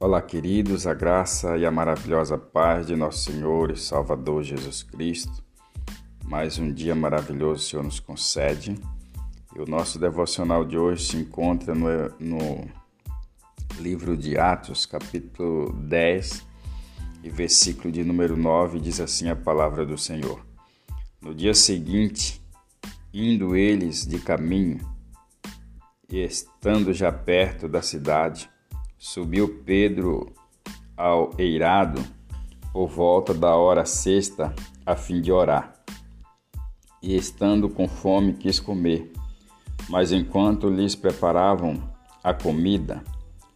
Olá, queridos, a graça e a maravilhosa paz de nosso Senhor e Salvador Jesus Cristo. Mais um dia maravilhoso o Senhor nos concede. E o nosso devocional de hoje se encontra no, no livro de Atos, capítulo 10, e versículo de número 9, diz assim a palavra do Senhor. No dia seguinte, indo eles de caminho, e estando já perto da cidade, Subiu Pedro ao eirado por volta da hora sexta a fim de orar. E estando com fome quis comer. Mas enquanto lhes preparavam a comida,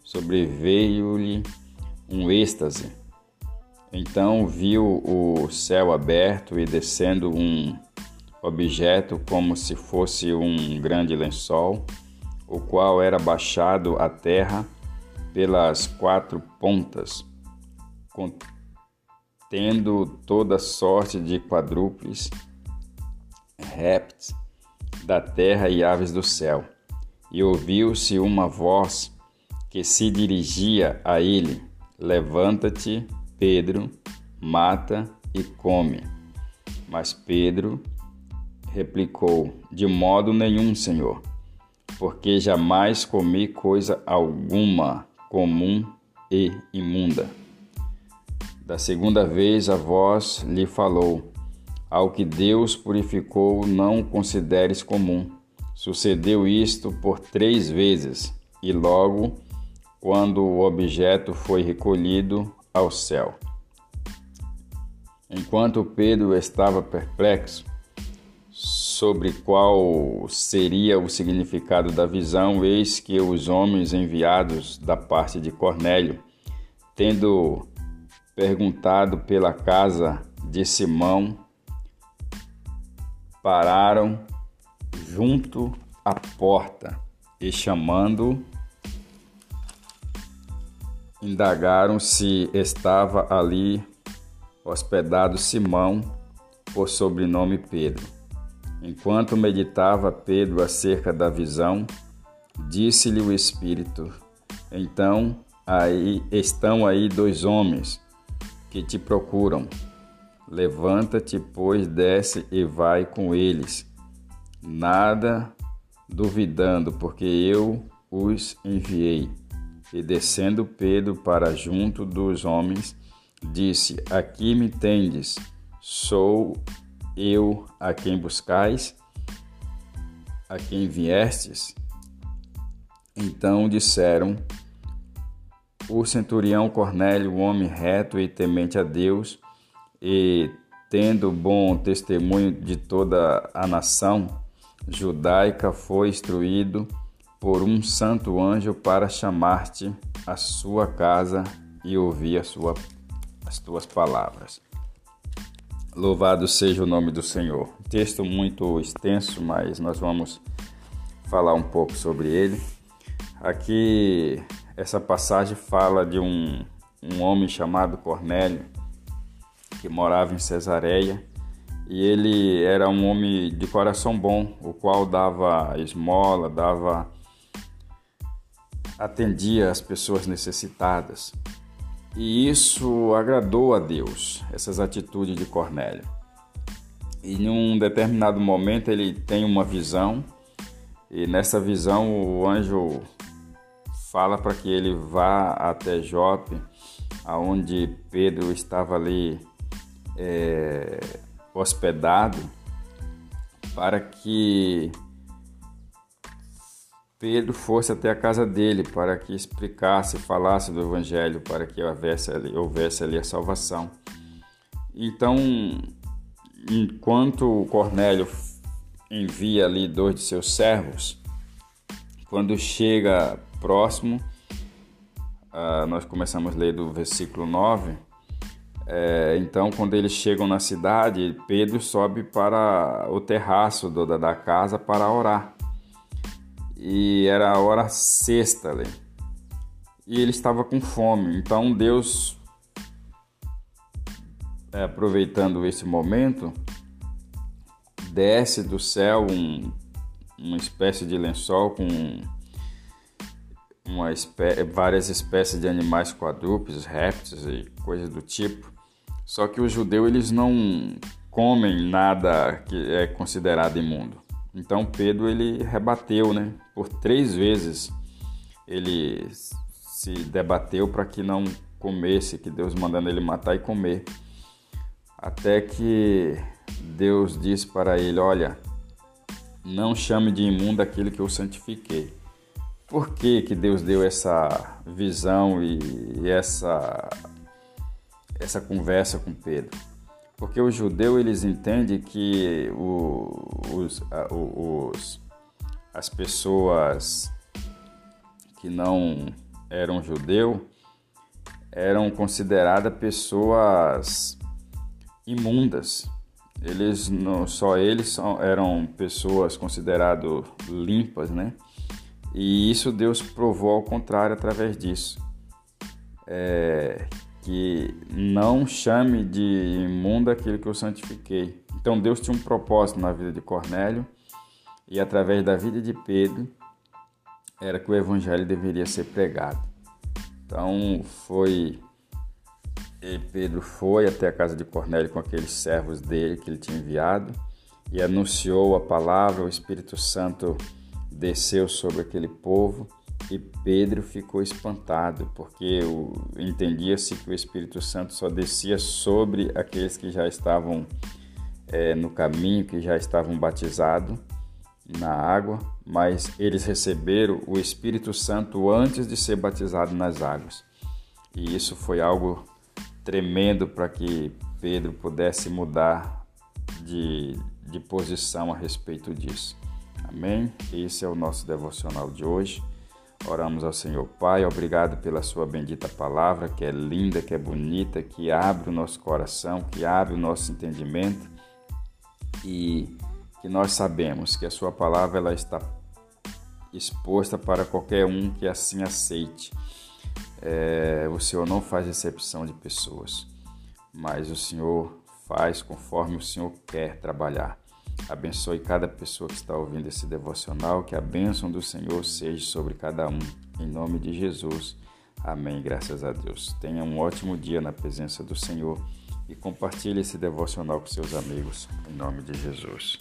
sobreveio-lhe um êxtase. Então viu o céu aberto e descendo um objeto como se fosse um grande lençol, o qual era baixado à terra pelas quatro pontas, contendo toda sorte de quadrúpedes, répteis da terra e aves do céu. E ouviu-se uma voz que se dirigia a ele: Levanta-te, Pedro, mata e come. Mas Pedro replicou: De modo nenhum, Senhor, porque jamais comi coisa alguma comum e imunda. Da segunda vez a voz lhe falou: Ao que Deus purificou, não consideres comum. Sucedeu isto por três vezes, e logo, quando o objeto foi recolhido ao céu. Enquanto Pedro estava perplexo, sobre qual seria o significado da visão, eis que os homens enviados da parte de Cornélio, tendo perguntado pela casa de Simão, pararam junto à porta e chamando indagaram se estava ali hospedado Simão, por sobrenome Pedro. Enquanto meditava Pedro acerca da visão, disse-lhe o Espírito: Então aí estão aí dois homens que te procuram. Levanta-te, pois, desce e vai com eles. Nada duvidando, porque eu os enviei. E descendo Pedro para junto dos homens, disse: Aqui me tendes, sou eu a quem buscais, a quem viestes? Então disseram: O centurião Cornélio, homem reto e temente a Deus, e tendo bom testemunho de toda a nação judaica, foi instruído por um santo anjo para chamar-te à sua casa e ouvir sua, as tuas palavras. Louvado seja o nome do Senhor. Texto muito extenso, mas nós vamos falar um pouco sobre ele. Aqui, essa passagem fala de um, um homem chamado Cornélio, que morava em Cesareia, e ele era um homem de coração bom, o qual dava esmola, dava atendia as pessoas necessitadas. E isso agradou a Deus, essas atitudes de Cornélio. E em um determinado momento ele tem uma visão, e nessa visão o anjo fala para que ele vá até Jope, aonde Pedro estava ali é, hospedado, para que Pedro fosse até a casa dele para que explicasse, falasse do Evangelho, para que houvesse ali, houvesse ali a salvação. Então, enquanto Cornélio envia ali dois de seus servos, quando chega próximo, uh, nós começamos a ler do versículo 9. É, então, quando eles chegam na cidade, Pedro sobe para o terraço da casa para orar e era a hora sexta ali. E ele estava com fome. Então Deus, é, aproveitando esse momento, desce do céu um, uma espécie de lençol com uma espé várias espécies de animais quadrúpedes, répteis e coisas do tipo. Só que os judeus eles não comem nada que é considerado imundo. Então Pedro ele rebateu, né? Por três vezes ele se debateu para que não comesse, que Deus mandando ele matar e comer. Até que Deus disse para ele: Olha, não chame de imundo aquilo que eu santifiquei. Por que, que Deus deu essa visão e essa, essa conversa com Pedro? Porque o judeu eles entendem que os, os, as pessoas que não eram judeu eram consideradas pessoas imundas. Eles não só eles são, eram pessoas consideradas limpas, né? E isso Deus provou ao contrário através disso. É, que não chame de imundo aquilo que eu santifiquei. Então Deus tinha um propósito na vida de Cornélio e através da vida de Pedro era que o evangelho deveria ser pregado. Então foi e Pedro foi até a casa de Cornélio com aqueles servos dele que ele tinha enviado e anunciou a palavra, o Espírito Santo desceu sobre aquele povo e Pedro ficou espantado, porque entendia-se que o Espírito Santo só descia sobre aqueles que já estavam é, no caminho, que já estavam batizados na água, mas eles receberam o Espírito Santo antes de ser batizados nas águas. E isso foi algo tremendo para que Pedro pudesse mudar de, de posição a respeito disso. Amém? Esse é o nosso devocional de hoje. Oramos ao Senhor Pai, obrigado pela Sua bendita palavra, que é linda, que é bonita, que abre o nosso coração, que abre o nosso entendimento e que nós sabemos que a Sua palavra ela está exposta para qualquer um que assim aceite. É, o Senhor não faz exceção de pessoas, mas o Senhor faz conforme o Senhor quer trabalhar. Abençoe cada pessoa que está ouvindo esse devocional, que a bênção do Senhor seja sobre cada um. Em nome de Jesus. Amém. Graças a Deus. Tenha um ótimo dia na presença do Senhor e compartilhe esse devocional com seus amigos. Em nome de Jesus.